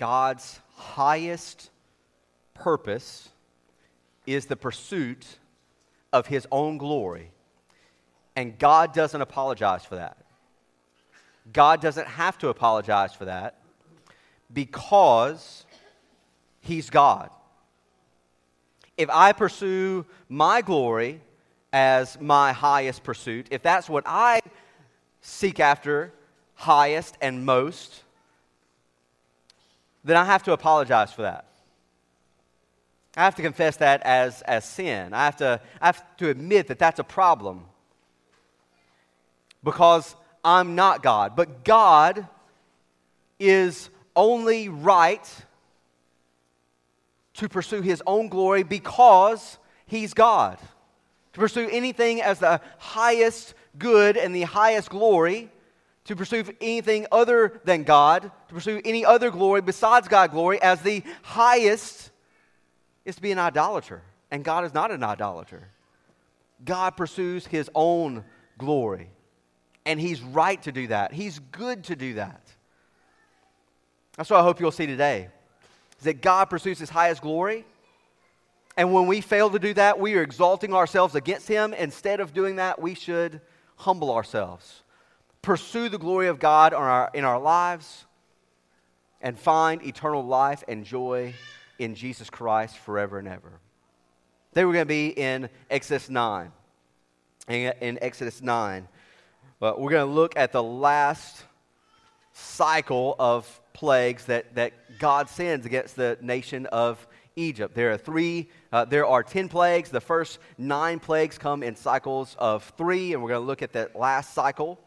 God's highest purpose is the pursuit of his own glory. And God doesn't apologize for that. God doesn't have to apologize for that because he's God. If I pursue my glory as my highest pursuit, if that's what I seek after highest and most, then I have to apologize for that. I have to confess that as, as sin. I have, to, I have to admit that that's a problem because I'm not God. But God is only right to pursue his own glory because he's God. To pursue anything as the highest good and the highest glory, to pursue anything other than God, to pursue any other glory besides God's glory as the highest is to be an idolater. And God is not an idolater. God pursues his own glory. And he's right to do that. He's good to do that. That's what I hope you'll see today. Is that God pursues his highest glory. And when we fail to do that, we are exalting ourselves against him. Instead of doing that, we should humble ourselves, pursue the glory of God in our, in our lives, and find eternal life and joy in Jesus Christ forever and ever. Today we're going to be in Exodus 9. In Exodus 9, but we're going to look at the last cycle of plagues that, that God sends against the nation of Egypt. There are three, uh, there are 10 plagues. The first nine plagues come in cycles of three, and we're going to look at that last cycle.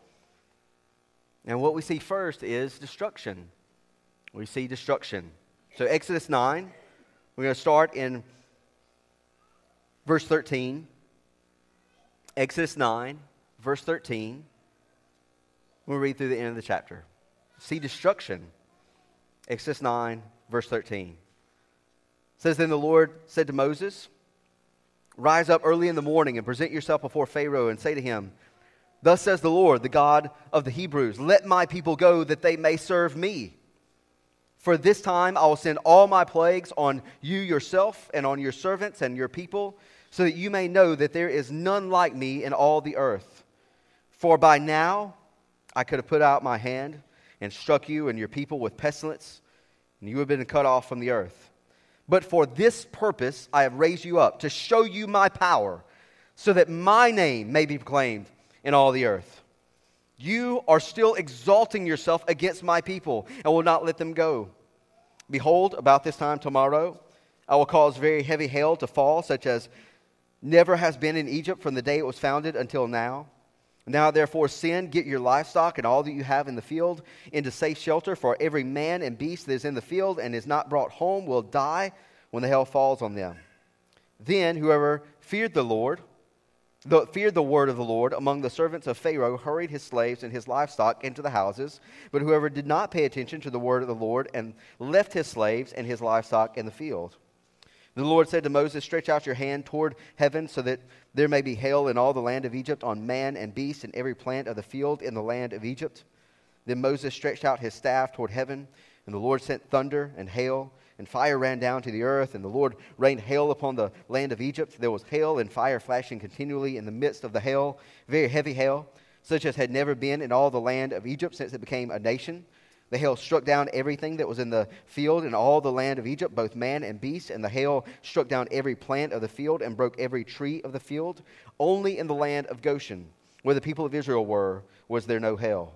And what we see first is destruction. We see destruction. So, Exodus 9, we're going to start in verse 13. Exodus 9, verse 13. We'll read through the end of the chapter. See destruction. Exodus 9, verse 13. It says, Then the Lord said to Moses, Rise up early in the morning and present yourself before Pharaoh and say to him, Thus says the Lord, the God of the Hebrews, Let my people go that they may serve me. For this time I will send all my plagues on you yourself and on your servants and your people, so that you may know that there is none like me in all the earth. For by now I could have put out my hand and struck you and your people with pestilence, and you have been cut off from the earth. But for this purpose I have raised you up, to show you my power, so that my name may be proclaimed in all the earth. You are still exalting yourself against my people and will not let them go. Behold, about this time tomorrow, I will cause very heavy hail to fall, such as never has been in Egypt from the day it was founded until now. Now, therefore, send, get your livestock and all that you have in the field into safe shelter, for every man and beast that is in the field and is not brought home will die when the hail falls on them. Then, whoever feared the Lord, the, feared the word of the Lord among the servants of Pharaoh hurried his slaves and his livestock into the houses. But whoever did not pay attention to the word of the Lord and left his slaves and his livestock in the field. The Lord said to Moses, Stretch out your hand toward heaven so that there may be hail in all the land of Egypt on man and beast and every plant of the field in the land of Egypt. Then Moses stretched out his staff toward heaven, and the Lord sent thunder and hail and fire ran down to the earth, and the Lord rained hail upon the land of Egypt. There was hail and fire flashing continually in the midst of the hail, very heavy hail, such as had never been in all the land of Egypt since it became a nation. The hail struck down everything that was in the field in all the land of Egypt, both man and beast, and the hail struck down every plant of the field and broke every tree of the field. Only in the land of Goshen, where the people of Israel were, was there no hail.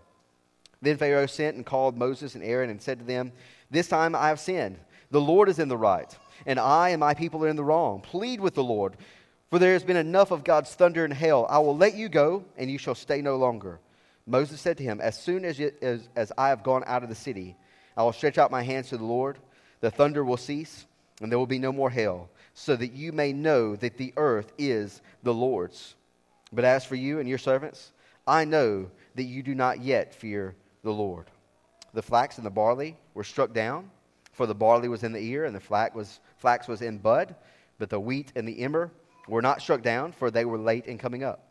Then Pharaoh sent and called Moses and Aaron and said to them, This time I have sinned. The Lord is in the right, and I and my people are in the wrong. Plead with the Lord, for there has been enough of God's thunder and hail. I will let you go, and you shall stay no longer. Moses said to him, As soon as, you, as, as I have gone out of the city, I will stretch out my hands to the Lord. The thunder will cease, and there will be no more hail, so that you may know that the earth is the Lord's. But as for you and your servants, I know that you do not yet fear the Lord. The flax and the barley were struck down for the barley was in the ear, and the flax was, flax was in bud, but the wheat and the emmer were not struck down, for they were late in coming up.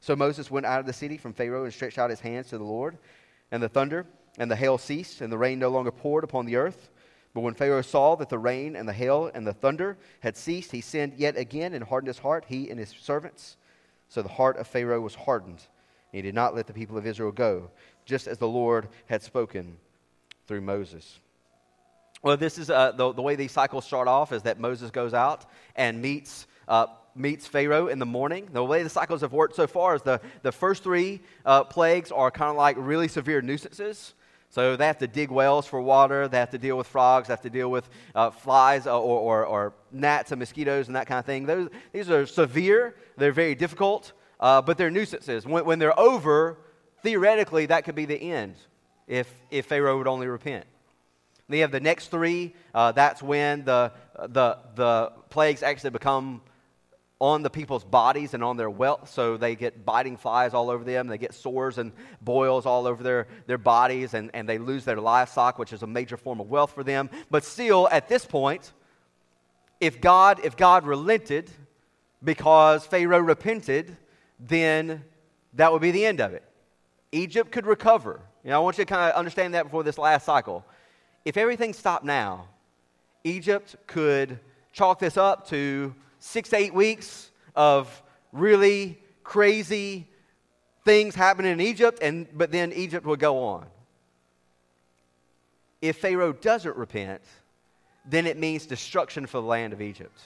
So Moses went out of the city from Pharaoh and stretched out his hands to the Lord, and the thunder and the hail ceased, and the rain no longer poured upon the earth. But when Pharaoh saw that the rain and the hail and the thunder had ceased, he sinned yet again and hardened his heart, he and his servants. So the heart of Pharaoh was hardened, and he did not let the people of Israel go, just as the Lord had spoken through Moses. Well, this is uh, the, the way these cycles start off is that Moses goes out and meets, uh, meets Pharaoh in the morning. The way the cycles have worked so far is the, the first three uh, plagues are kind of like really severe nuisances. So they have to dig wells for water. They have to deal with frogs. They have to deal with uh, flies uh, or, or, or, gnats and mosquitoes and that kind of thing. Those, these are severe. They're very difficult, uh, but they're nuisances. When, when, they're over, theoretically, that could be the end if, if Pharaoh would only repent. Then you have the next three. Uh, that's when the, the, the plagues actually become on the people's bodies and on their wealth. So they get biting flies all over them. They get sores and boils all over their, their bodies, and, and they lose their livestock, which is a major form of wealth for them. But still, at this point, if God, if God relented because Pharaoh repented, then that would be the end of it. Egypt could recover. You know, I want you to kind of understand that before this last cycle. If everything stopped now, Egypt could chalk this up to six to eight weeks of really crazy things happening in Egypt, and, but then Egypt would go on. If Pharaoh doesn't repent, then it means destruction for the land of Egypt.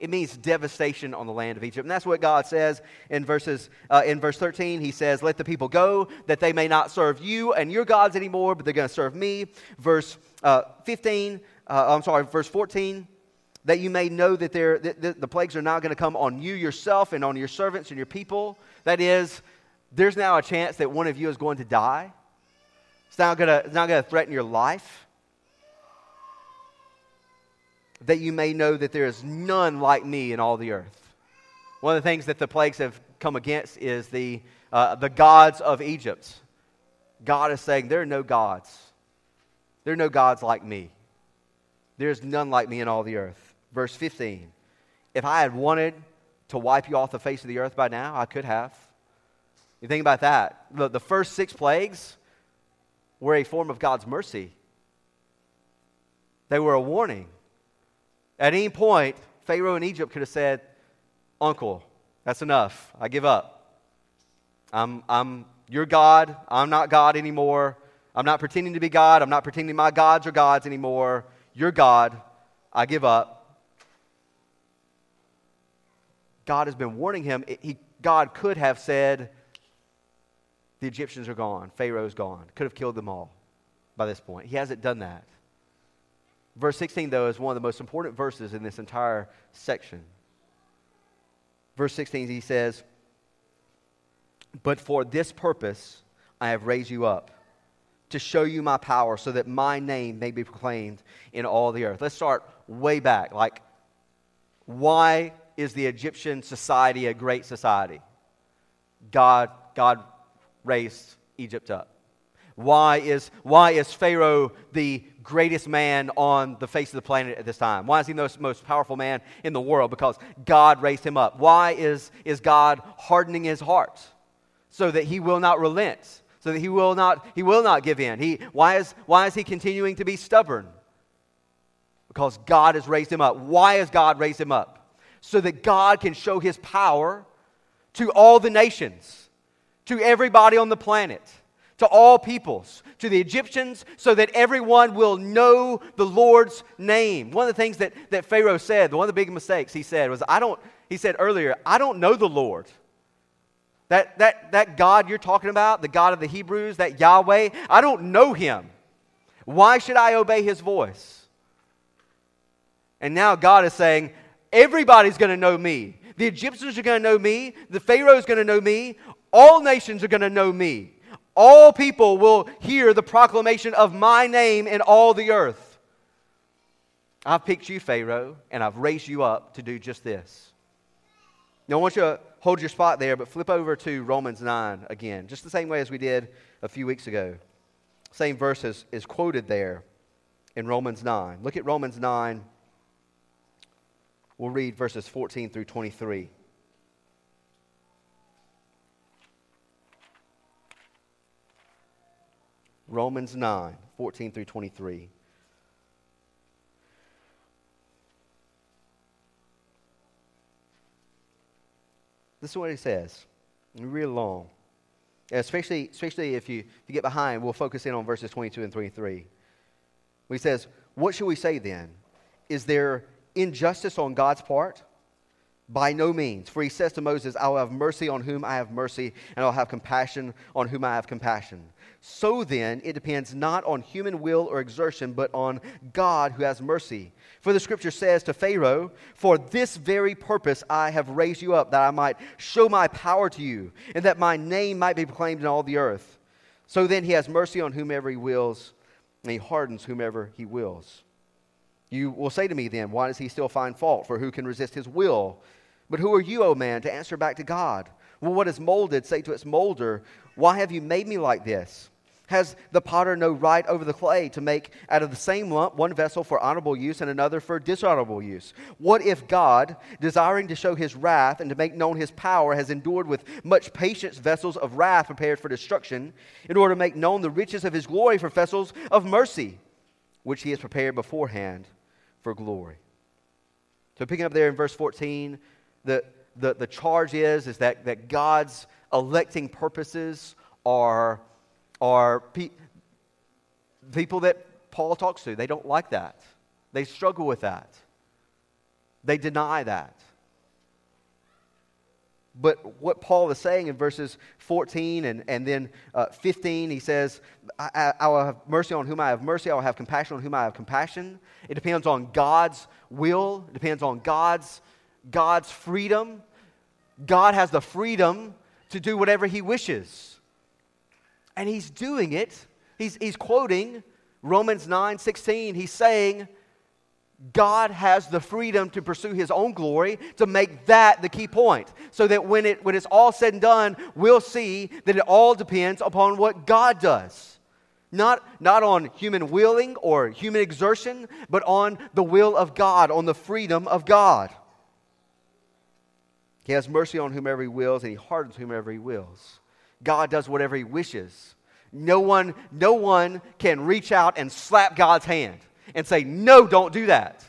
It means devastation on the land of Egypt. And that's what God says in, verses, uh, in verse 13. He says, Let the people go, that they may not serve you and your gods anymore, but they're going to serve me. Verse uh, 15, uh, I'm sorry, verse 14 that you may know that, that the plagues are not going to come on you yourself and on your servants and your people. That is, there's now a chance that one of you is going to die. It's not going to, it's not going to threaten your life. That you may know that there is none like me in all the earth. One of the things that the plagues have come against is the, uh, the gods of Egypt. God is saying, There are no gods. There are no gods like me. There's none like me in all the earth. Verse 15. If I had wanted to wipe you off the face of the earth by now, I could have. You think about that. The, the first six plagues were a form of God's mercy, they were a warning. At any point, Pharaoh in Egypt could have said, Uncle, that's enough. I give up. I'm, I'm your God. I'm not God anymore. I'm not pretending to be God. I'm not pretending my gods are gods anymore. You're God. I give up. God has been warning him. He, God could have said, The Egyptians are gone, Pharaoh's gone. Could have killed them all by this point. He hasn't done that. Verse 16, though, is one of the most important verses in this entire section. Verse 16, he says, But for this purpose I have raised you up, to show you my power, so that my name may be proclaimed in all the earth. Let's start way back. Like, why is the Egyptian society a great society? God, God raised Egypt up. Why is, why is Pharaoh the greatest man on the face of the planet at this time? Why is he the most, powerful man in the world? Because God raised him up. Why is, is God hardening his heart? So that he will not relent, so that he will not, he will not give in. He, why, is, why is he continuing to be stubborn? Because God has raised him up. Why has God raised him up? so that God can show his power to all the nations, to everybody on the planet, to all peoples, to the Egyptians, so that everyone will know the Lord's name. One of the things that, that Pharaoh said, one of the big mistakes he said was, I don't, he said earlier, I don't know the Lord. That, that, that God you're talking about, the God of the Hebrews, that Yahweh, I don't know him. Why should I obey his voice? And now God is saying, Everybody's going to know me. The Egyptians are going to know me. The Pharaoh is going to know me. All nations are going to know me. All people will hear the proclamation of my name in all the earth. I've picked you, Pharaoh, and I've raised you up to do just this. Now, I want you to hold your spot there, but flip over to Romans 9 again, just the same way as we did a few weeks ago. Same verse is, is quoted there in Romans 9. Look at Romans 9 We'll read verses 14 through 23. Romans 9, 14 through 23. This is what he says. Read along. Especially, especially if, you, if you get behind, we'll focus in on verses 22 and 23. He says, What should we say then? Is there injustice on God's part? By no means. For he says to Moses, I will have mercy on whom I have mercy, and I'll have compassion on whom I have compassion. So then, it depends not on human will or exertion, but on God who has mercy. For the scripture says to Pharaoh, For this very purpose I have raised you up, that I might show my power to you, and that my name might be proclaimed in all the earth. So then, he has mercy on whomever he wills, and he hardens whomever he wills. You will say to me then, Why does he still find fault? For who can resist his will? But who are you, O man, to answer back to God? Well, what is molded, say to its molder, Why have you made me like this? Has the potter no right over the clay to make out of the same lump one vessel for honorable use and another for dishonorable use? What if God, desiring to show his wrath and to make known his power, has endured with much patience vessels of wrath prepared for destruction, in order to make known the riches of his glory for vessels of mercy, which he has prepared beforehand for glory? So, picking up there in verse 14, the, the, the charge is, is that, that God's electing purposes are, are pe- people that Paul talks to. They don't like that. They struggle with that. They deny that. But what Paul is saying in verses 14 and, and then uh, 15, he says, I, I, will have mercy on whom I have mercy. I will have compassion on whom I have compassion. It depends on God's will, it depends on God's God's freedom. God has the freedom to do whatever he wishes. And he's doing it. He's, he's quoting Romans 9 16. He's saying, God has the freedom to pursue his own glory, to make that the key point. So that when, it, when it's all said and done, we'll see that it all depends upon what God does. Not, not on human willing or human exertion, but on the will of God, on the freedom of God. He has mercy on whomever he wills, and he hardens whomever he wills. God does whatever he wishes. No one, no one can reach out and slap God's hand and say, No, don't do that.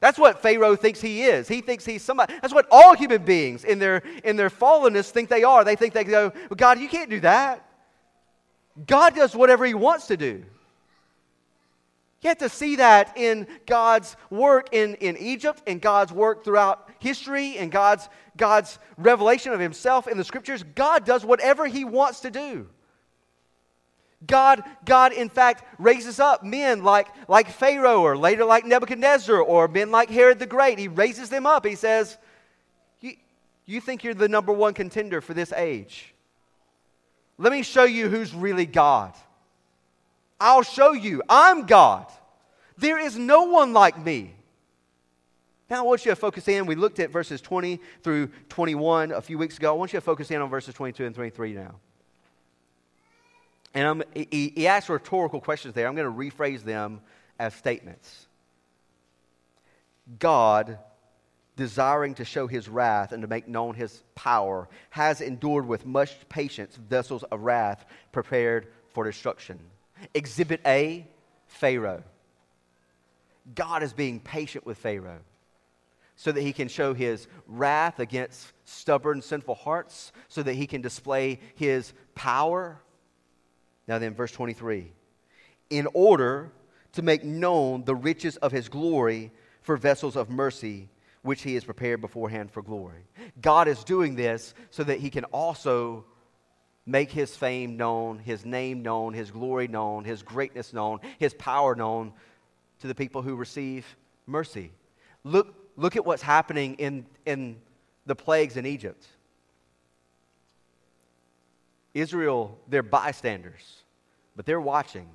That's what Pharaoh thinks he is. He thinks he's somebody. That's what all human beings in their, in their fallenness think they are. They think they go, well, God, you can't do that. God does whatever he wants to do. You have to see that in God's work in, in Egypt, in God's work throughout history, and God's, God's revelation of Himself in the scriptures. God does whatever He wants to do. God, God, in fact, raises up men like, like Pharaoh or later like Nebuchadnezzar or men like Herod the Great. He raises them up. He says, you, you think you're the number one contender for this age? Let me show you who's really God. I'll show you. I'm God. There is no one like me. Now, I want you to focus in. We looked at verses 20 through 21 a few weeks ago. I want you to focus in on verses 22 and 23 now. And I'm, he, he asks rhetorical questions there. I'm going to rephrase them as statements. God, desiring to show his wrath and to make known his power, has endured with much patience vessels of wrath prepared for destruction Exhibit A Pharaoh. God is being patient with Pharaoh so that he can show his wrath against stubborn, sinful hearts, so that he can display his power. Now, then, verse 23 in order to make known the riches of his glory for vessels of mercy, which he has prepared beforehand for glory. God is doing this so that he can also make his fame known, his name known, his glory known, his greatness known, his power known to the people who receive mercy. Look, look at what's happening in, in the plagues in Egypt. Israel, they're bystanders, but they're watching.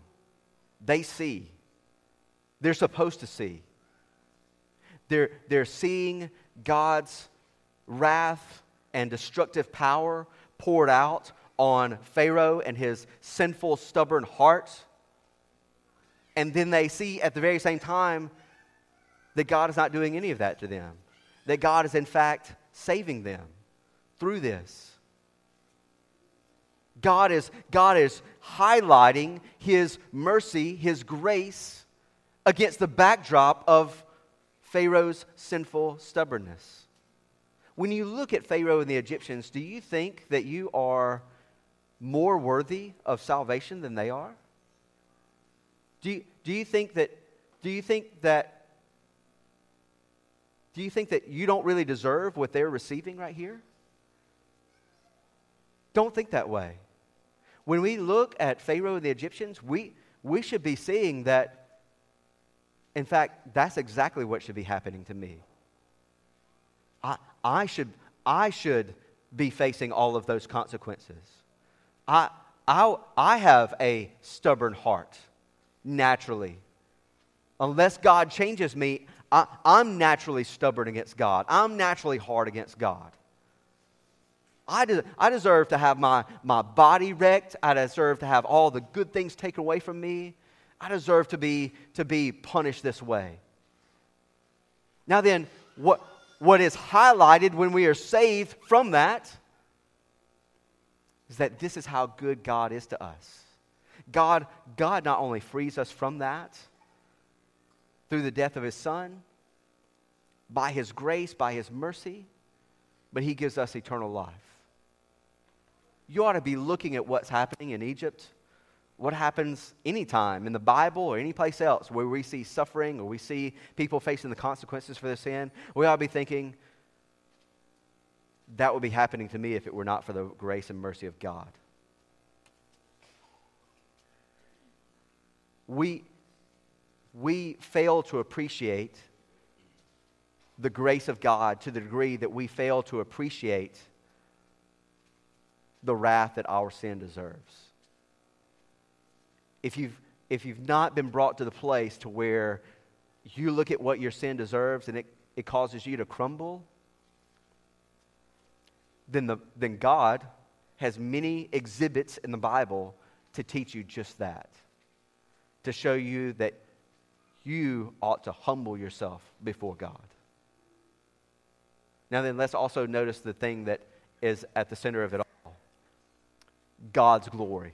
They see. They're supposed to see. They're, they're seeing God's wrath and destructive power poured out on Pharaoh and his sinful, stubborn heart. And then they see at the very same time that God is not doing any of that to them, that God is, in fact, saving them through this. God is, God is highlighting His mercy, His grace against the backdrop of Pharaoh's sinful stubbornness. when you look at Pharaoh and the Egyptians, do you think that you are more worthy of salvation than they are? Do you, do you think that do you think that do you think that you don't really deserve what they're receiving right here? Don't think that way. When we look at Pharaoh and the Egyptians, we, we should be seeing that, in fact, that's exactly what should be happening to me. I, I, should, I should be facing all of those consequences. I, I, I have a stubborn heart, naturally. Unless God changes me, I, I'm naturally stubborn against God. I'm naturally hard against God. I, de- I deserve to have my, my body wrecked. I deserve to have all the good things taken away from me. I deserve to be, to be punished this way. Now, then, what, what is highlighted when we are saved from that is that this is how good God is to us. God, God not only frees us from that through the death of his son, by his grace, by his mercy, but he gives us eternal life. You ought to be looking at what's happening in Egypt, what happens anytime in the Bible or any place else where we see suffering or we see people facing the consequences for their sin. We ought to be thinking, that would be happening to me if it were not for the grace and mercy of God. We, we fail to appreciate the grace of God to the degree that we fail to appreciate the wrath that our sin deserves. If you've, if you've not been brought to the place to where you look at what your sin deserves and it, it causes you to crumble, then, the, then God has many exhibits in the Bible to teach you just that, to show you that you ought to humble yourself before God. Now, then, let's also notice the thing that is at the center of it all God's glory.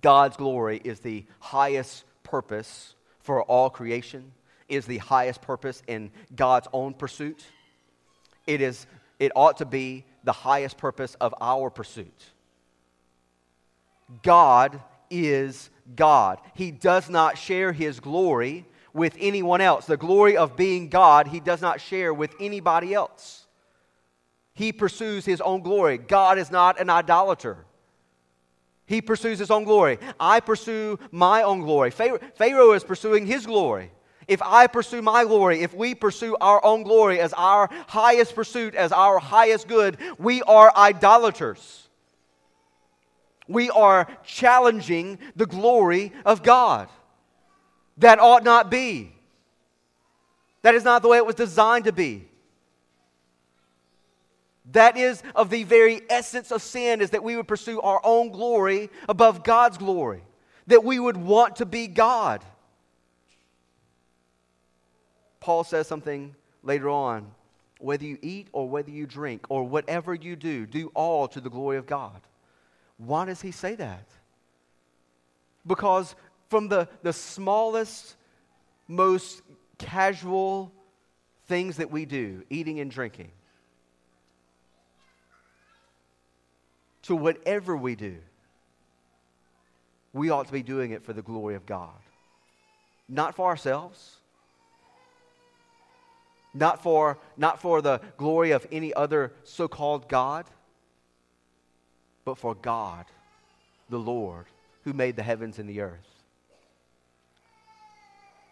God's glory is the highest purpose for all creation, is the highest purpose in God's own pursuit. It, is, it ought to be the highest purpose of our pursuit. God is God. He does not share his glory with anyone else. The glory of being God, he does not share with anybody else. He pursues his own glory. God is not an idolater. He pursues his own glory. I pursue my own glory. Pharaoh is pursuing his glory. If I pursue my glory, if we pursue our own glory as our highest pursuit, as our highest good, we are idolaters. We are challenging the glory of God. That ought not be. That is not the way it was designed to be. That is of the very essence of sin is that we would pursue our own glory above God's glory. That we would want to be God. Paul says something later on whether you eat or whether you drink or whatever you do, do all to the glory of God. Why does he say that? Because from the, the smallest, most casual things that we do, eating and drinking, to whatever we do, we ought to be doing it for the glory of God. Not for ourselves, not for, not for the glory of any other so called God, but for God, the Lord, who made the heavens and the earth.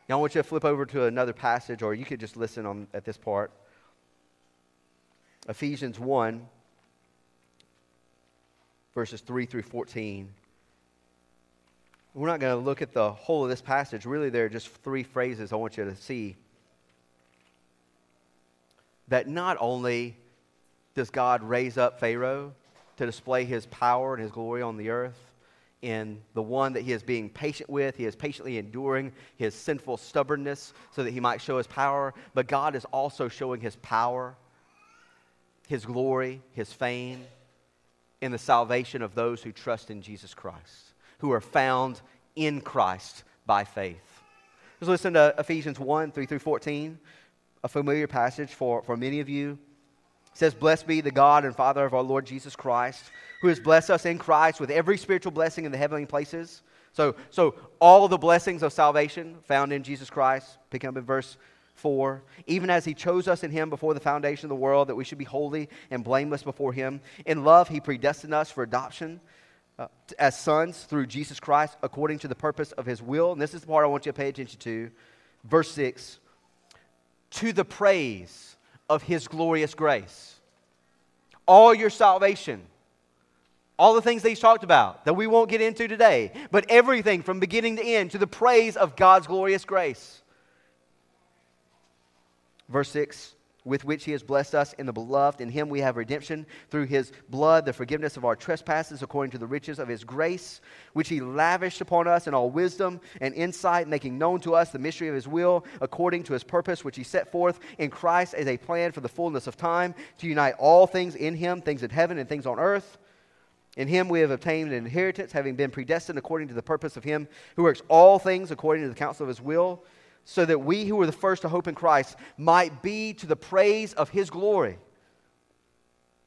Now, I want you to flip over to another passage, or you could just listen on, at this part. Ephesians 1, verses 3 through 14. We're not going to look at the whole of this passage. Really, there are just three phrases I want you to see. That not only does God raise up Pharaoh to display his power and his glory on the earth, in the one that he is being patient with. He is patiently enduring his sinful stubbornness so that he might show his power. But God is also showing his power, his glory, his fame in the salvation of those who trust in Jesus Christ, who are found in Christ by faith. Let's listen to Ephesians 1 3 through 14, a familiar passage for, for many of you. Says, Blessed be the God and Father of our Lord Jesus Christ, who has blessed us in Christ with every spiritual blessing in the heavenly places. So, so all the blessings of salvation found in Jesus Christ, pick up in verse 4 even as he chose us in him before the foundation of the world that we should be holy and blameless before him in love he predestined us for adoption uh, as sons through jesus christ according to the purpose of his will. And this is the part i want you to pay attention to. Verse 6 to the praise of his glorious grace all your salvation all the things that he's talked about that we won't get into today, but everything from beginning to end to the praise of God's glorious grace. Verse 6 with which he has blessed us in the beloved. In him we have redemption through his blood, the forgiveness of our trespasses, according to the riches of his grace, which he lavished upon us in all wisdom and insight, making known to us the mystery of his will, according to his purpose, which he set forth in Christ as a plan for the fullness of time, to unite all things in him, things in heaven and things on earth. In him we have obtained an inheritance, having been predestined according to the purpose of him who works all things according to the counsel of his will so that we who were the first to hope in Christ might be to the praise of his glory.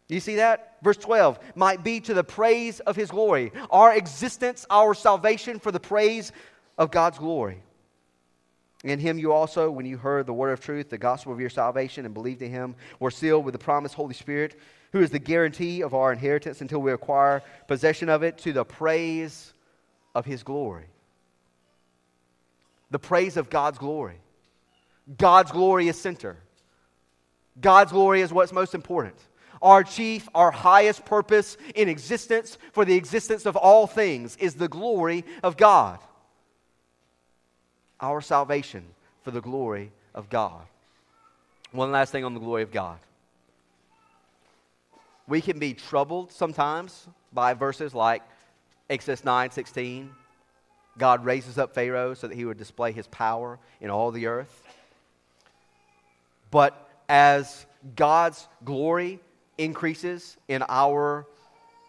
You see that? Verse 12 might be to the praise of his glory. Our existence, our salvation for the praise of God's glory. In him you also, when you heard the word of truth, the gospel of your salvation, and believed in him, were sealed with the promised Holy Spirit, who is the guarantee of our inheritance until we acquire possession of it to the praise of his glory the praise of God's glory. God's glory is center. God's glory is what's most important. Our chief, our highest purpose in existence for the existence of all things is the glory of God. Our salvation for the glory of God. One last thing on the glory of God. We can be troubled sometimes by verses like Exodus 9 16, God raises up Pharaoh so that he would display his power in all the earth. But as God's glory increases in our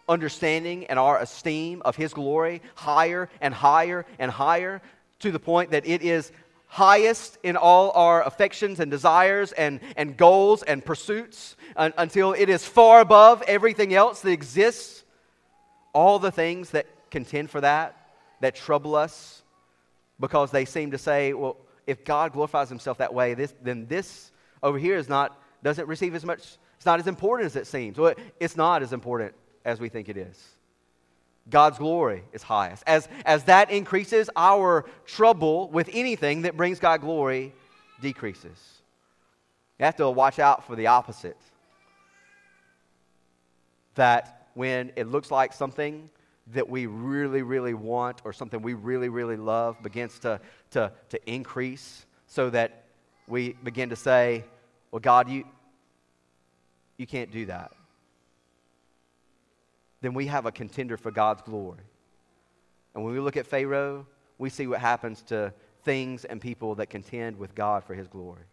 understanding and our esteem of his glory higher and higher and higher to the point that it is highest in all our affections and desires and, and goals and pursuits until it is far above everything else that exists, all the things that contend for that that trouble us because they seem to say, well, if God glorifies himself that way, this, then this over here is not, doesn't receive as much, it's not as important as it seems. Well, it's not as important as we think it is. God's glory is highest. As, as that increases, our trouble with anything that brings God glory decreases. You have to watch out for the opposite. That when it looks like something that we really, really want or something we really, really love begins to, to, to increase so that we begin to say, Well, God, you, you can't do that. Then we have a contender for God's glory. And when we look at Pharaoh, we see what happens to things and people that contend with God for his glory.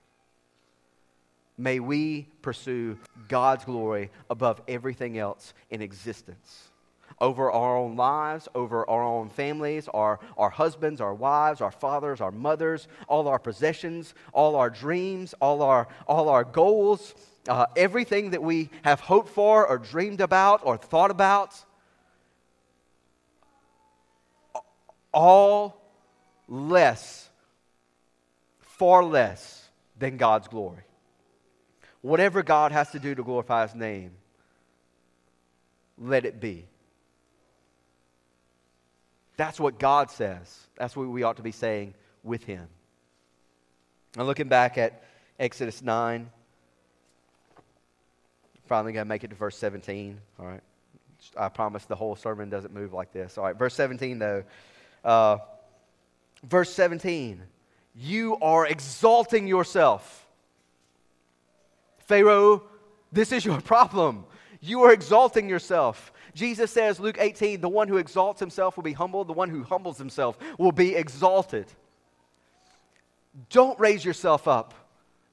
May we pursue God's glory above everything else in existence over our own lives, over our own families, our, our husbands, our wives, our fathers, our mothers, all our possessions, all our dreams, all our, all our goals, uh, everything that we have hoped for or dreamed about or thought about. All less, far less than God's glory. Whatever God has to do to glorify His name, let it be. That's what God says. That's what we ought to be saying with Him. Now, looking back at Exodus 9, finally going to make it to verse 17. All right. I promise the whole sermon doesn't move like this. All right. Verse 17, though. Uh, verse 17. You are exalting yourself. Pharaoh, this is your problem. You are exalting yourself. Jesus says, Luke 18, the one who exalts himself will be humbled, the one who humbles himself will be exalted. Don't raise yourself up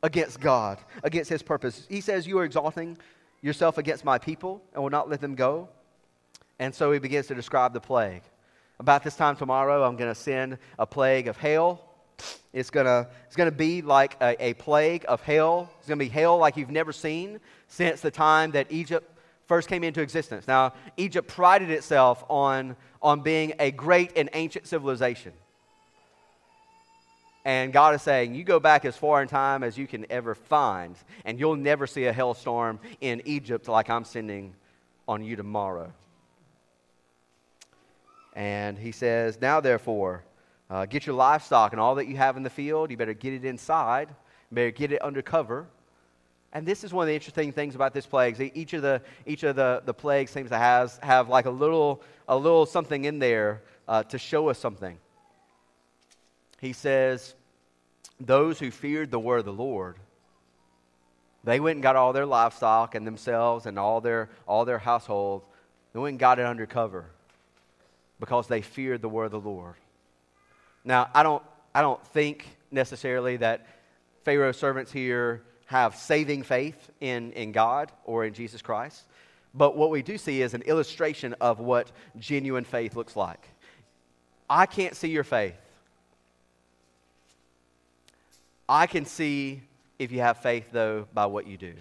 against God, against his purpose. He says, You are exalting yourself against my people and will not let them go. And so he begins to describe the plague. About this time tomorrow, I'm going to send a plague of hail It's going to it's gonna be like a, a plague of hail. It's going to be hail like you've never seen since the time that Egypt first came into existence. Now, Egypt prided itself on, on being a great and ancient civilization. And God is saying, You go back as far in time as you can ever find, and you'll never see a hailstorm in Egypt like I'm sending on you tomorrow. And he says, Now therefore, uh, get your livestock and all that you have in the field. You better get it inside, you better get it under cover. And this is one of the interesting things about this plague. Each of the, each of the, the plagues seems to has, have like a little, a little something in there uh, to show us something. He says, Those who feared the word of the Lord, they went and got all their livestock and themselves and all their, all their household. They went and got it under cover because they feared the word of the Lord. Now, I don't, I don't think necessarily that Pharaoh's servants here have saving faith in, in God or in Jesus Christ. But what we do see is an illustration of what genuine faith looks like. I can't see your faith. I can see if you have faith, though, by what you do.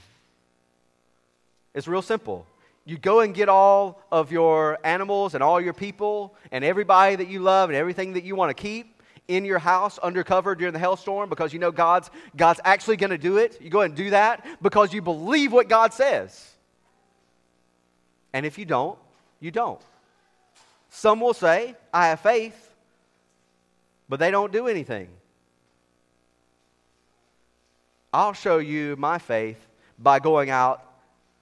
It's real simple. You go and get all of your animals and all your people and everybody that you love and everything that you want to keep, in your house undercover during the hailstorm because you know God's, God's actually going to do it. You go and do that because you believe what God says. And if you don't, you don't. Some will say, I have faith, but they don't do anything. I'll show you my faith by going out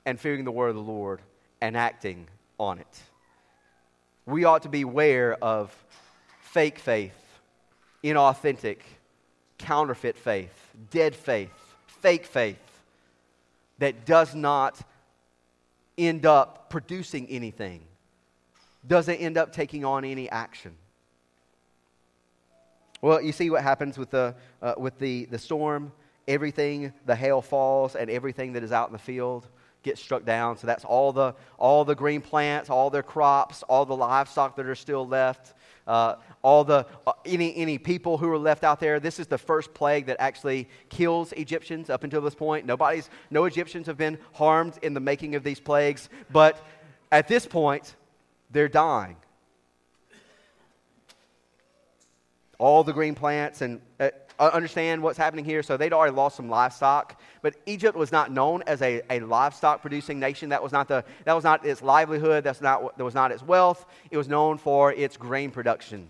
and fearing the word of the Lord and acting on it. We ought to beware of fake faith inauthentic, counterfeit faith, dead faith, fake faith that does not end up producing anything, doesn't end up taking on any action. Well, you see what happens with the, uh, with the, the storm. Everything, the hail falls, and everything that is out in the field gets struck down. So that's all the, all the green plants, all their crops, all the livestock that are still left uh, all the uh, any any people who are left out there. This is the first plague that actually kills Egyptians up until this point. Nobody's no Egyptians have been harmed in the making of these plagues, but at this point, they're dying. All the green plants and uh, understand what's happening here. So they'd already lost some livestock, but Egypt was not known as a, a livestock producing nation. That was not the that was not its livelihood. That's not that was not its wealth. It was known for its grain production.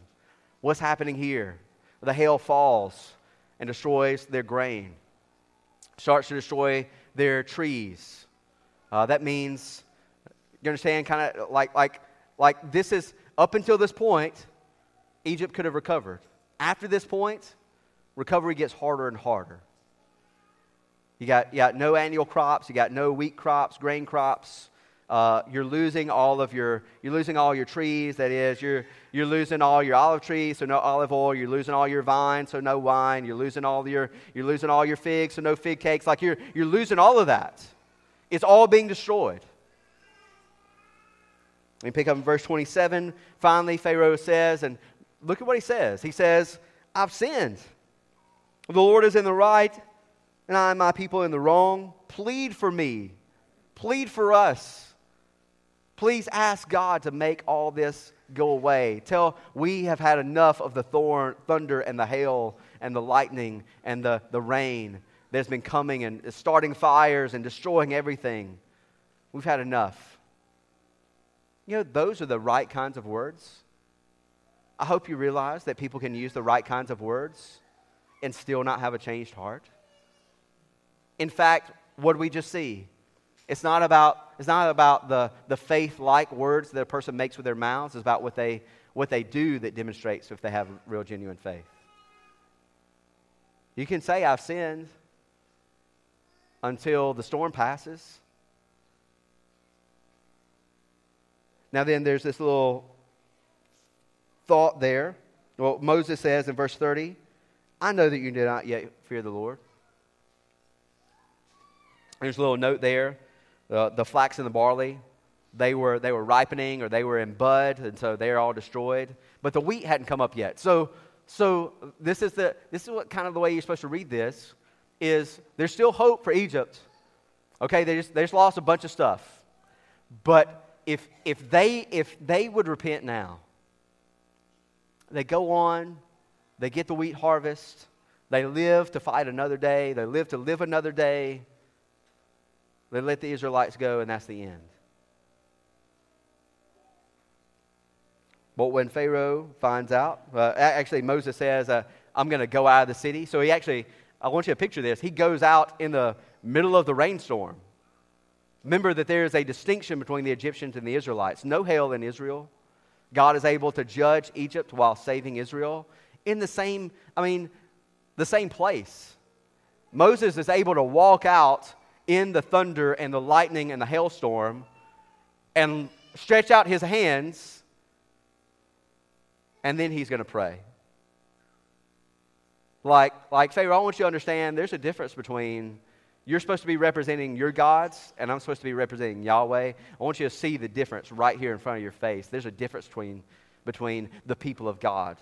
What's happening here? The hail falls and destroys their grain, starts to destroy their trees. Uh, that means you understand, kind of like like like this is up until this point, Egypt could have recovered. After this point, recovery gets harder and harder. You got, you got no annual crops, you got no wheat crops, grain crops. Uh, you're losing all of your you're losing all your trees that is you're you're losing all your olive trees so no olive oil you're losing all your vines so no wine you're losing all your you're losing all your figs so no fig cakes. Like you're you're losing all of that. It's all being destroyed. We pick up in verse 27 finally pharaoh says and look at what he says. He says i've sinned the Lord is in the right, and I and my people in the wrong. Plead for me. Plead for us. Please ask God to make all this go away. Tell we have had enough of the thorn, thunder and the hail and the lightning and the, the rain that's been coming and starting fires and destroying everything. We've had enough. You know, those are the right kinds of words. I hope you realize that people can use the right kinds of words and still not have a changed heart? In fact, what do we just see? It's not about, it's not about the, the faith like words that a person makes with their mouths, it's about what they, what they do that demonstrates if they have real, genuine faith. You can say, I've sinned until the storm passes. Now, then, there's this little thought there. Well, Moses says in verse 30 I know that you do not yet fear the Lord. There's a little note there. Uh, the flax and the barley, they were, they were ripening or they were in bud, and so they're all destroyed. But the wheat hadn't come up yet. So, so this is the this is what kind of the way you're supposed to read this is there's still hope for Egypt. Okay, they just they just lost a bunch of stuff. But if if they if they would repent now, they go on, they get the wheat harvest, they live to fight another day, they live to live another day. They let the Israelites go, and that's the end. But when Pharaoh finds out, uh, actually, Moses says, uh, I'm going to go out of the city. So he actually, I want you to picture this. He goes out in the middle of the rainstorm. Remember that there is a distinction between the Egyptians and the Israelites. No hail in Israel. God is able to judge Egypt while saving Israel in the same, I mean, the same place. Moses is able to walk out in the thunder and the lightning and the hailstorm and stretch out his hands, and then he's going to pray. Like, like Pharaoh, I want you to understand there's a difference between you're supposed to be representing your gods, and I'm supposed to be representing Yahweh. I want you to see the difference right here in front of your face. There's a difference between, between the people of God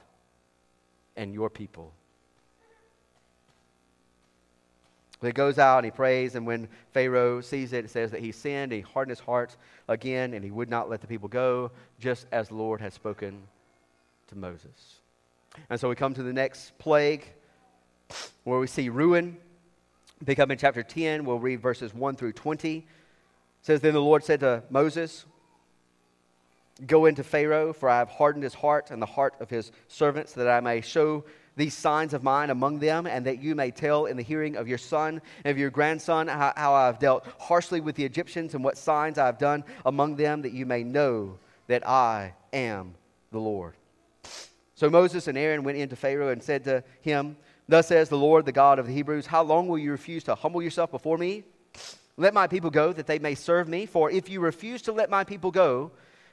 and your people. He goes out and he prays, and when Pharaoh sees it, it says that he sinned, he hardened his heart again, and he would not let the people go, just as the Lord had spoken to Moses. And so we come to the next plague, where we see ruin. Pick up in chapter 10, we'll read verses 1 through 20. It says, Then the Lord said to Moses, Go into Pharaoh, for I have hardened his heart and the heart of his servants, that I may show these signs of mine among them, and that you may tell in the hearing of your son and of your grandson how, how I have dealt harshly with the Egyptians and what signs I have done among them, that you may know that I am the Lord. So Moses and Aaron went into Pharaoh and said to him, Thus says the Lord, the God of the Hebrews, How long will you refuse to humble yourself before me? Let my people go, that they may serve me. For if you refuse to let my people go,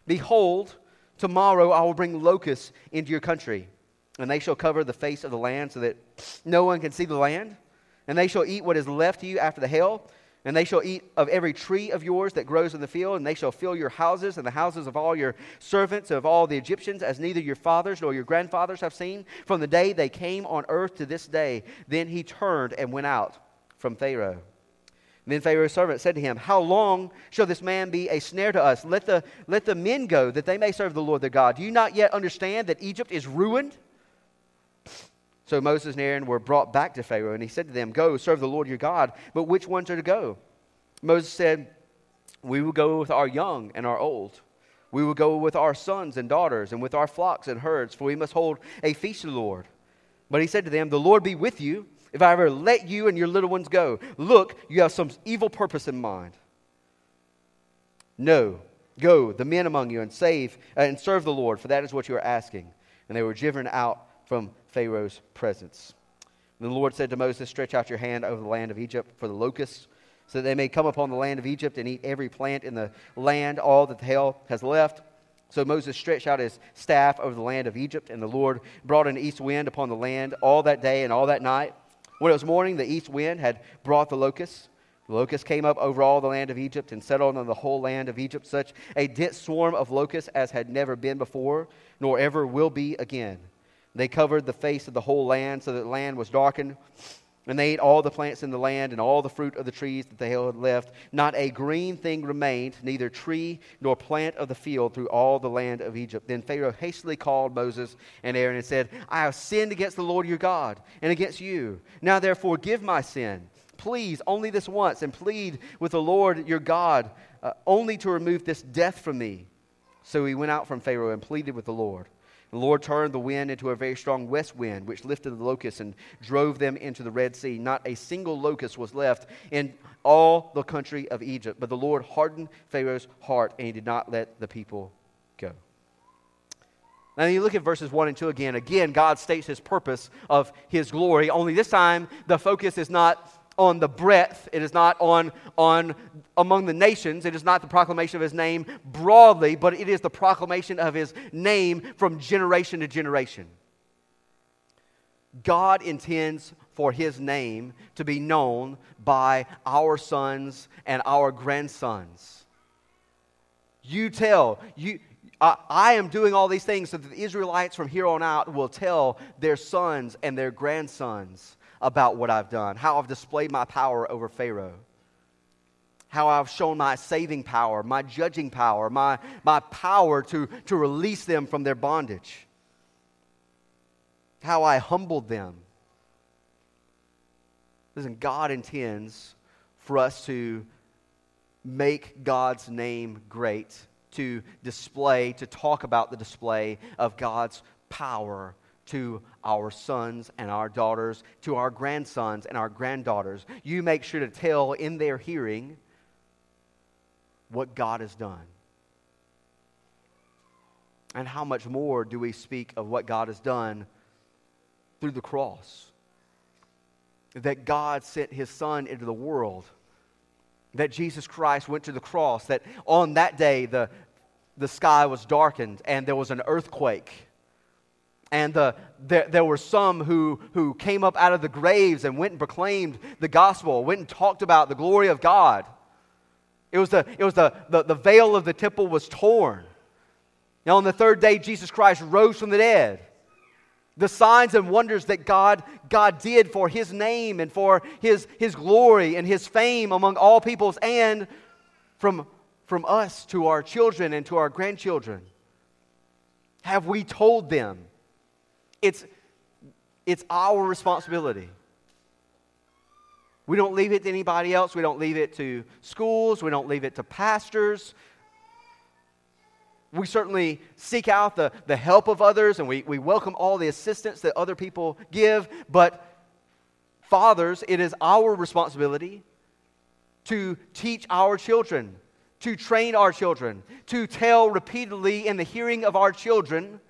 behold, tomorrow I will bring locusts into your country and they shall cover the face of the land so that no one can see the land. And they shall eat what is left to you after the hail. And they shall eat of every tree of yours that grows in the field, and they shall fill your houses and the houses of all your servants, of all the Egyptians, as neither your fathers nor your grandfathers have seen, from the day they came on earth to this day. Then he turned and went out from Pharaoh. Then Pharaoh's servant said to him, How long shall this man be a snare to us? Let the, let the men go, that they may serve the Lord their God. Do you not yet understand that Egypt is ruined? So Moses and Aaron were brought back to Pharaoh, and he said to them, Go, serve the Lord your God. But which ones are to go? Moses said, We will go with our young and our old. We will go with our sons and daughters, and with our flocks and herds, for we must hold a feast to the Lord. But he said to them, The Lord be with you, if I ever let you and your little ones go. Look, you have some evil purpose in mind. No, go, the men among you, and save uh, and serve the Lord, for that is what you are asking. And they were driven out from Pharaoh's presence. And the Lord said to Moses, Stretch out your hand over the land of Egypt for the locusts, so that they may come upon the land of Egypt and eat every plant in the land, all that the hail has left. So Moses stretched out his staff over the land of Egypt, and the Lord brought an east wind upon the land all that day and all that night. When it was morning, the east wind had brought the locusts. The locusts came up over all the land of Egypt and settled on the whole land of Egypt, such a dense swarm of locusts as had never been before, nor ever will be again. They covered the face of the whole land so that the land was darkened. And they ate all the plants in the land and all the fruit of the trees that they had left. Not a green thing remained, neither tree nor plant of the field through all the land of Egypt. Then Pharaoh hastily called Moses and Aaron and said, I have sinned against the Lord your God and against you. Now therefore give my sin. Please, only this once, and plead with the Lord your God uh, only to remove this death from me. So he went out from Pharaoh and pleaded with the Lord. The Lord turned the wind into a very strong west wind, which lifted the locusts and drove them into the Red Sea. Not a single locust was left in all the country of Egypt. But the Lord hardened Pharaoh's heart, and he did not let the people go. Now, you look at verses 1 and 2 again. Again, God states his purpose of his glory, only this time the focus is not on the breadth. It is not on, on among the nations. It is not the proclamation of his name broadly, but it is the proclamation of his name from generation to generation. God intends for his name to be known by our sons and our grandsons. You tell, you, I, I am doing all these things so that the Israelites from here on out will tell their sons and their grandsons about what I've done, how I've displayed my power over Pharaoh, how I've shown my saving power, my judging power, my, my power to, to release them from their bondage, how I humbled them. Listen, God intends for us to make God's name great, to display, to talk about the display of God's power to our sons and our daughters, to our grandsons and our granddaughters. You make sure to tell in their hearing what God has done. And how much more do we speak of what God has done through the cross? That God sent his Son into the world, that Jesus Christ went to the cross, that on that day the, the sky was darkened and there was an earthquake and the, there, there were some who, who came up out of the graves and went and proclaimed the gospel, went and talked about the glory of God. It was the, it was the, the, the veil of the temple was torn. Now, on the third day, Jesus Christ rose from the dead. The signs and wonders that God, God did for his name and for his, his glory and his fame among all peoples and from, from us to our children and to our grandchildren. Have we told them? It's, it's our responsibility. We don't leave it to anybody else. We don't leave it to schools. We don't leave it to pastors. We certainly seek out the, the help of others and we, we welcome all the assistance that other people give. But, fathers, it is our responsibility to teach our children, to train our children, to tell repeatedly in the hearing of our children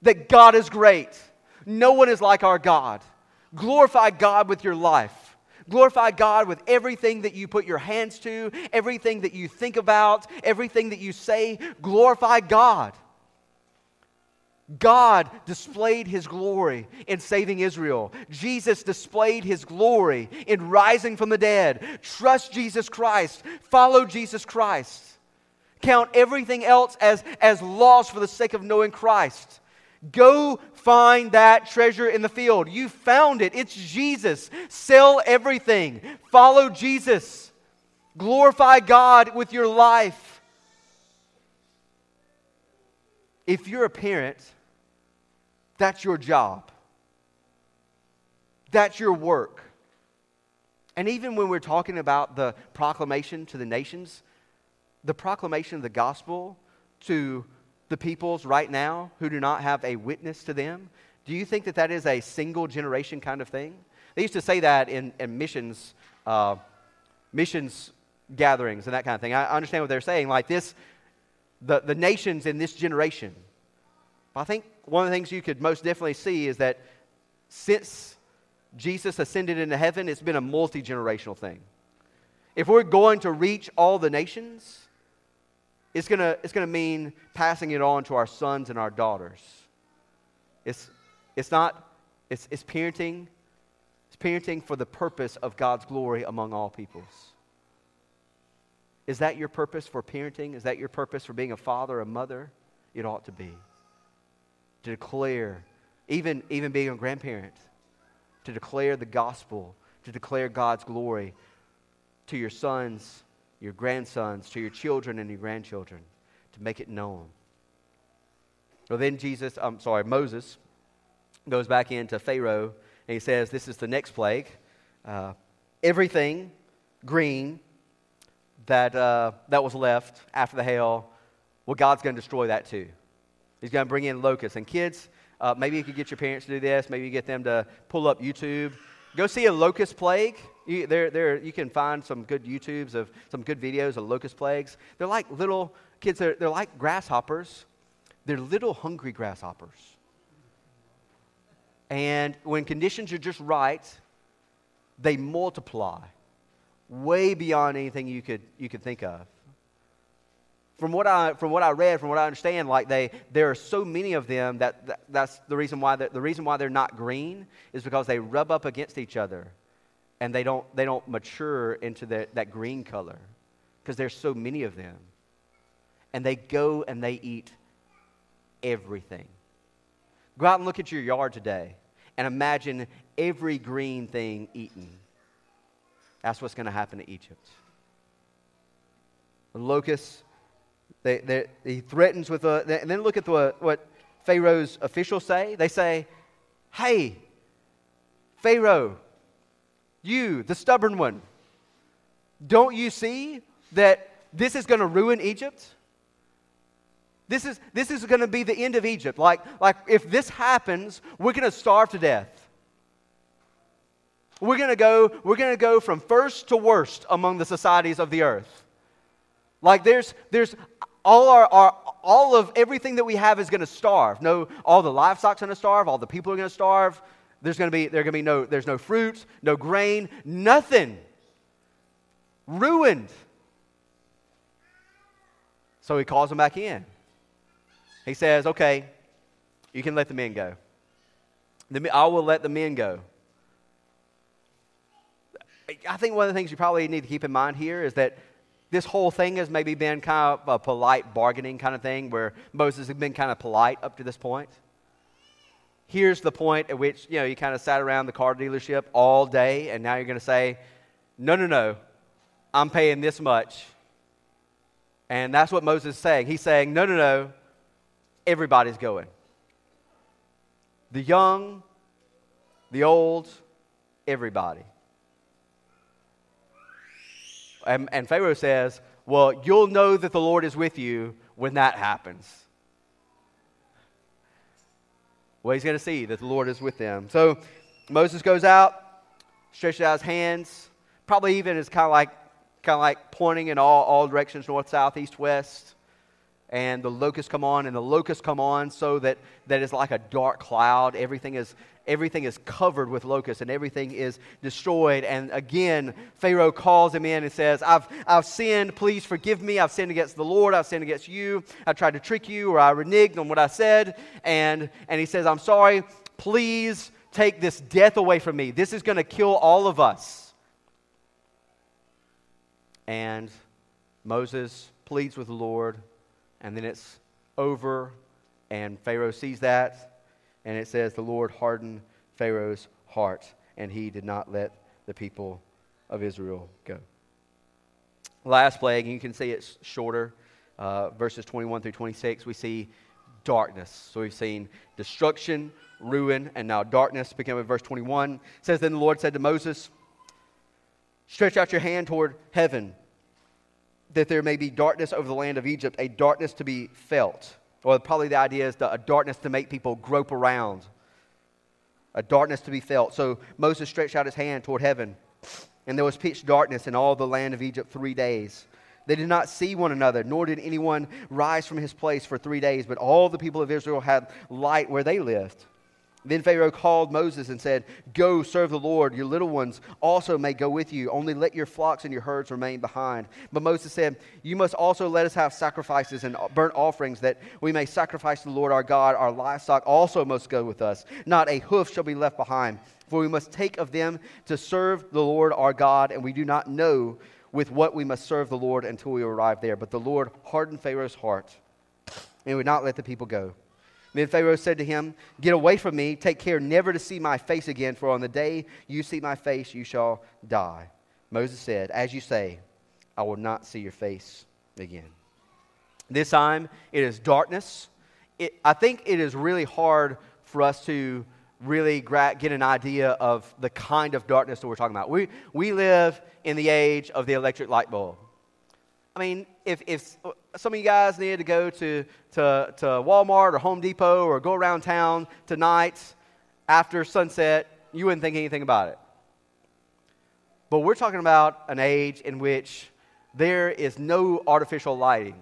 that God is great no one is like our God. Glorify God with your life. Glorify God with everything that you put your hands to, everything that you think about, everything that you say. Glorify God. God displayed his glory in saving Israel. Jesus displayed his glory in rising from the dead. Trust Jesus Christ. Follow Jesus Christ. Count everything else as, as loss for the sake of knowing Christ. Go find that treasure in the field. You found it. It's Jesus. Sell everything. Follow Jesus. Glorify God with your life. If you're a parent, that's your job. That's your work. And even when we're talking about the proclamation to the nations, the proclamation of the gospel to the peoples right now who do not have a witness to them? Do you think that that is a single generation kind of thing? They used to say that in, in missions, uh, missions gatherings and that kind of thing. I understand what they're saying. Like this, the, the nations in this generation. I think one of the things you could most definitely see is that since Jesus ascended into heaven, it's been a multi generational thing. If we're going to reach all the nations, it's going to it's gonna mean passing it on to our sons and our daughters. It's, it's not, it's, it's parenting. It's parenting for the purpose of God's glory among all peoples. Is that your purpose for parenting? Is that your purpose for being a father, a mother? It ought to be. To declare, even, even being a grandparent, to declare the gospel, to declare God's glory to your sons your grandsons, to your children and your grandchildren, to make it known. Well, then Jesus, I'm sorry, Moses goes back into Pharaoh and he says, This is the next plague. Uh, everything green that, uh, that was left after the hail, well, God's going to destroy that too. He's going to bring in locusts. And kids, uh, maybe you could get your parents to do this. Maybe you get them to pull up YouTube. Go see a locust plague you, there, there, you can find some good YouTubes of some good videos of locust plagues. They're like little kids, they're, they're like grasshoppers. They're little hungry grasshoppers. And when conditions are just right, they multiply way beyond anything you could, you could think of. From what, I, from what I read, from what I understand, like they, there are so many of them that, that that's the reason why the reason why they're not green is because they rub up against each other and they don't, they don't mature into the, that green color because there's so many of them. And they go and they eat everything. Go out and look at your yard today and imagine every green thing eaten. That's what's going to happen to Egypt. The locusts, they, they, he threatens with a. And then look at the, what Pharaoh's officials say. They say, Hey, Pharaoh, you, the stubborn one, don't you see that this is going to ruin Egypt? This is, this is going to be the end of Egypt. Like, like if this happens, we're going to starve to death. We're going to go, we're going to go from first to worst among the societies of the earth. Like there's, there's all our, our all of everything that we have is going to starve. No, all the livestock's going to starve. All the people are going to starve. There's going to be, there going to be no, there's no fruits, no grain, nothing. Ruined. So he calls them back in. He says, okay, you can let the men go. I will let the men go. I think one of the things you probably need to keep in mind here is that this whole thing has maybe been kind of a polite bargaining kind of thing where Moses has been kind of polite up to this point. Here's the point at which, you know, you kind of sat around the car dealership all day and now you're going to say, no, no, no, I'm paying this much. And that's what Moses is saying. He's saying, no, no, no, everybody's going. The young, the old, everybody. And, and Pharaoh says, Well, you'll know that the Lord is with you when that happens. Well, he's going to see that the Lord is with them. So Moses goes out, stretches out his hands, probably even is kind of like kind of like pointing in all, all directions north, south, east, west and the locusts come on, and the locusts come on so that, that is like a dark cloud. Everything is, everything is covered with locusts, and everything is destroyed. And again, Pharaoh calls him in and says, I've, I've sinned. Please forgive me. I've sinned against the Lord. I've sinned against you. I tried to trick you, or I reneged on what I said. And, and he says, I'm sorry. Please take this death away from me. This is going to kill all of us. And Moses pleads with the Lord and then it's over, and Pharaoh sees that, and it says, The Lord hardened Pharaoh's heart, and he did not let the people of Israel go. Last plague, and you can see it's shorter, uh, verses 21 through 26, we see darkness. So we've seen destruction, ruin, and now darkness. Beginning with verse 21, it says, Then the Lord said to Moses, Stretch out your hand toward heaven that there may be darkness over the land of Egypt, a darkness to be felt. Or probably the idea is a darkness to make people grope around, a darkness to be felt. So Moses stretched out his hand toward heaven, and there was pitch darkness in all the land of Egypt three days. They did not see one another, nor did anyone rise from his place for three days, but all the people of Israel had light where they lived. Then Pharaoh called Moses and said, Go serve the Lord. Your little ones also may go with you. Only let your flocks and your herds remain behind. But Moses said, You must also let us have sacrifices and burnt offerings that we may sacrifice to the Lord our God. Our livestock also must go with us. Not a hoof shall be left behind. For we must take of them to serve the Lord our God, and we do not know with what we must serve the Lord until we arrive there. But the Lord hardened Pharaoh's heart and would not let the people go. Then Pharaoh said to him, Get away from me. Take care never to see my face again, for on the day you see my face, you shall die. Moses said, As you say, I will not see your face again. This time it is darkness. It, I think it is really hard for us to really gra- get an idea of the kind of darkness that we're talking about. We, we live in the age of the electric light bulb. I mean, if, if some of you guys needed to go to, to, to Walmart or Home Depot or go around town tonight after sunset, you wouldn't think anything about it. But we're talking about an age in which there is no artificial lighting.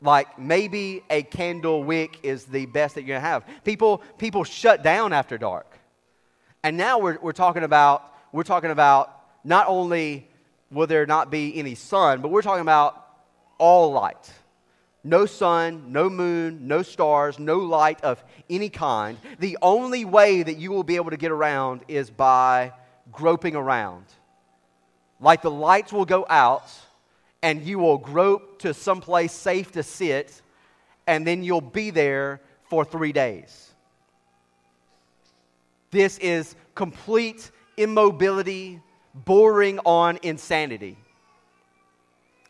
Like maybe a candle wick is the best that you're going to have. People, people shut down after dark. And now we're, we're, talking about, we're talking about not only will there not be any sun, but we're talking about all light. No sun, no moon, no stars, no light of any kind. The only way that you will be able to get around is by groping around. Like the lights will go out, and you will grope to someplace safe to sit, and then you'll be there for three days. This is complete immobility, bordering on insanity.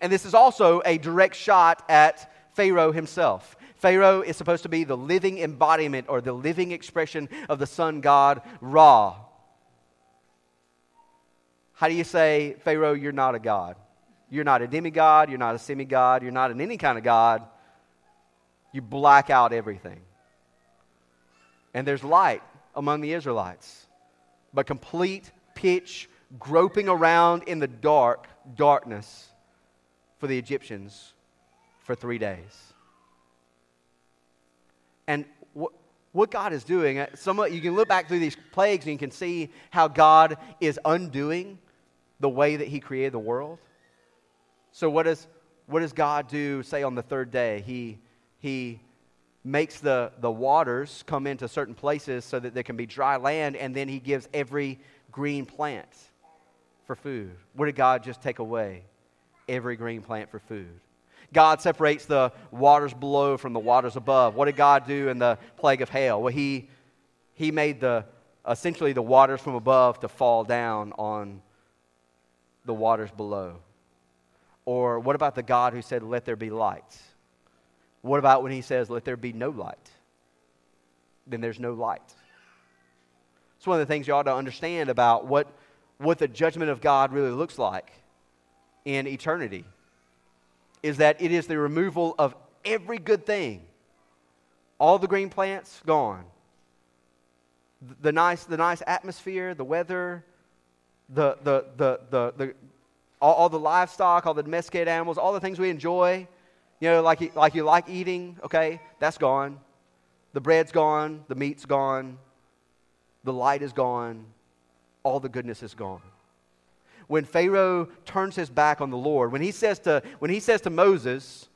And this is also a direct shot at Pharaoh himself. Pharaoh is supposed to be the living embodiment or the living expression of the sun god Ra. How do you say, Pharaoh, you're not a god? You're not a demigod, you're not a semigod, you're not an any kind of god. You black out everything. And there's light among the Israelites, but complete pitch, groping around in the dark, darkness for the Egyptians for three days. And what, what God is doing, uh, somewhat, you can look back through these plagues and you can see how God is undoing the way that He created the world. So, what does, what does God do, say, on the third day? He, he makes the, the waters come into certain places so that there can be dry land, and then He gives every green plant for food. What did God just take away? Every green plant for food. God separates the waters below from the waters above. What did God do in the plague of hail? Well, He, he made the, essentially the waters from above to fall down on the waters below. Or what about the God who said, Let there be light? What about when He says, Let there be no light? Then there's no light. It's one of the things you ought to understand about what, what the judgment of God really looks like in eternity is that it is the removal of every good thing. All the green plants gone. The nice, the nice atmosphere, the weather, the, the, the, the, the all, all, the livestock, all the domesticated animals, all the things we enjoy. You know, like like you like eating, okay, that's gone. The bread's gone, the meat's gone, the light is gone, all the goodness is gone when Pharaoh turns his back on the Lord, when he says to, when he says to Moses,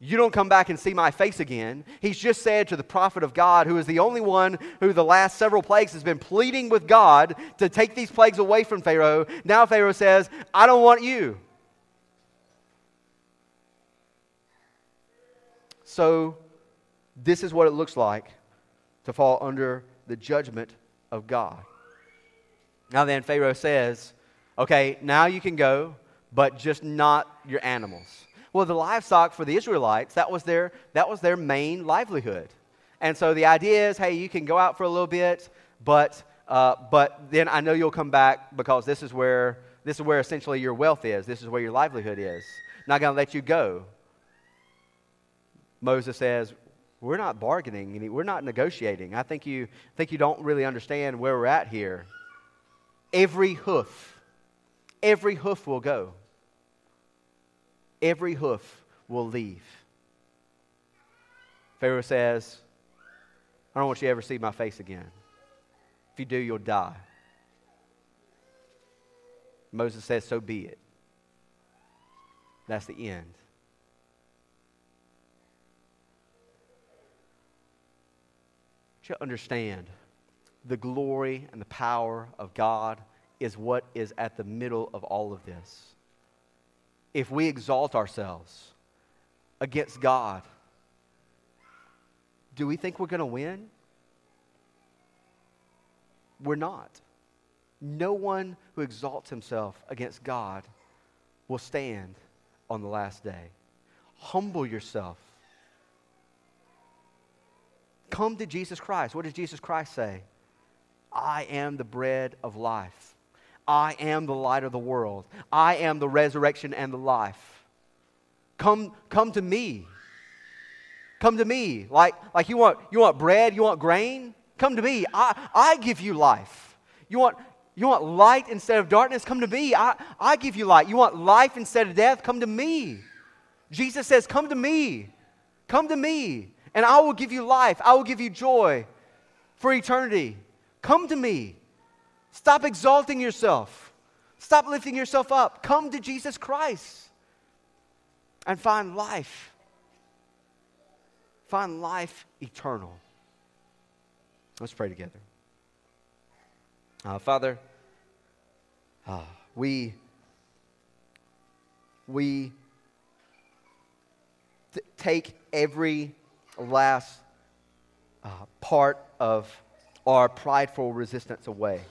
you don't come back and see my face again. He's just said to the prophet of God, who is the only one who the last several plagues has been pleading with God to take these plagues away from Pharaoh. Now Pharaoh says, I don't want you. So, this is what it looks like to fall under the judgment of God. Now, then, Pharaoh says, Okay, now you can go, but just not your animals. Well, the livestock for the Israelites, that was their, that was their main livelihood. And so the idea is hey, you can go out for a little bit, but, uh, but then I know you'll come back because this is, where, this is where essentially your wealth is. This is where your livelihood is. Not going to let you go. Moses says, We're not bargaining, we're not negotiating. I think you, think you don't really understand where we're at here. Every hoof every hoof will go. Every hoof will leave. Pharaoh says, I don't want you to ever see my face again. If you do, you'll die. Moses says, So be it. That's the end. Don't you understand the glory and the power of God is what is at the middle of all of this. If we exalt ourselves against God, do we think we're going to win? We're not. No one who exalts himself against God will stand on the last day. Humble yourself. Come to Jesus Christ. What does Jesus Christ say? I am the bread of life. I am the light of the world. I am the resurrection and the life. Come, come to me. Come to me. Like, like you, want, you want bread, you want grain? Come to me. I, I give you life. You want, you want light instead of darkness? Come to me. I, I give you light. You want life instead of death? Come to me. Jesus says, Come to me. Come to me, and I will give you life. I will give you joy for eternity. Come to me. Stop exalting yourself. Stop lifting yourself up. Come to Jesus Christ and find life. Find life eternal. Let's pray together. Uh, Father, uh, we we take every last uh, part of our prideful resistance away.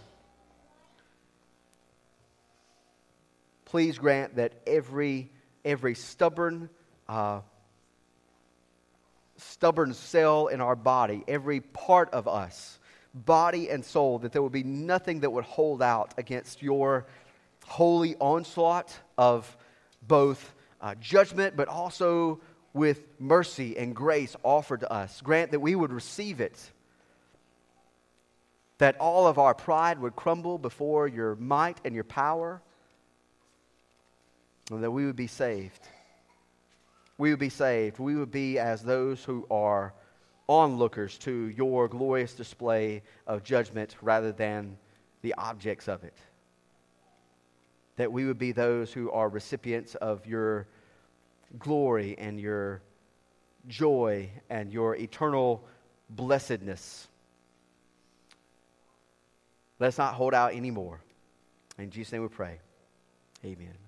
Please grant that every, every stubborn, uh, stubborn cell in our body, every part of us, body and soul, that there would be nothing that would hold out against your holy onslaught of both uh, judgment, but also with mercy and grace offered to us. Grant that we would receive it, that all of our pride would crumble before your might and your power, and that we would be saved. We would be saved. We would be as those who are onlookers to your glorious display of judgment rather than the objects of it. That we would be those who are recipients of your glory and your joy and your eternal blessedness. Let's not hold out anymore. In Jesus' name we pray. Amen.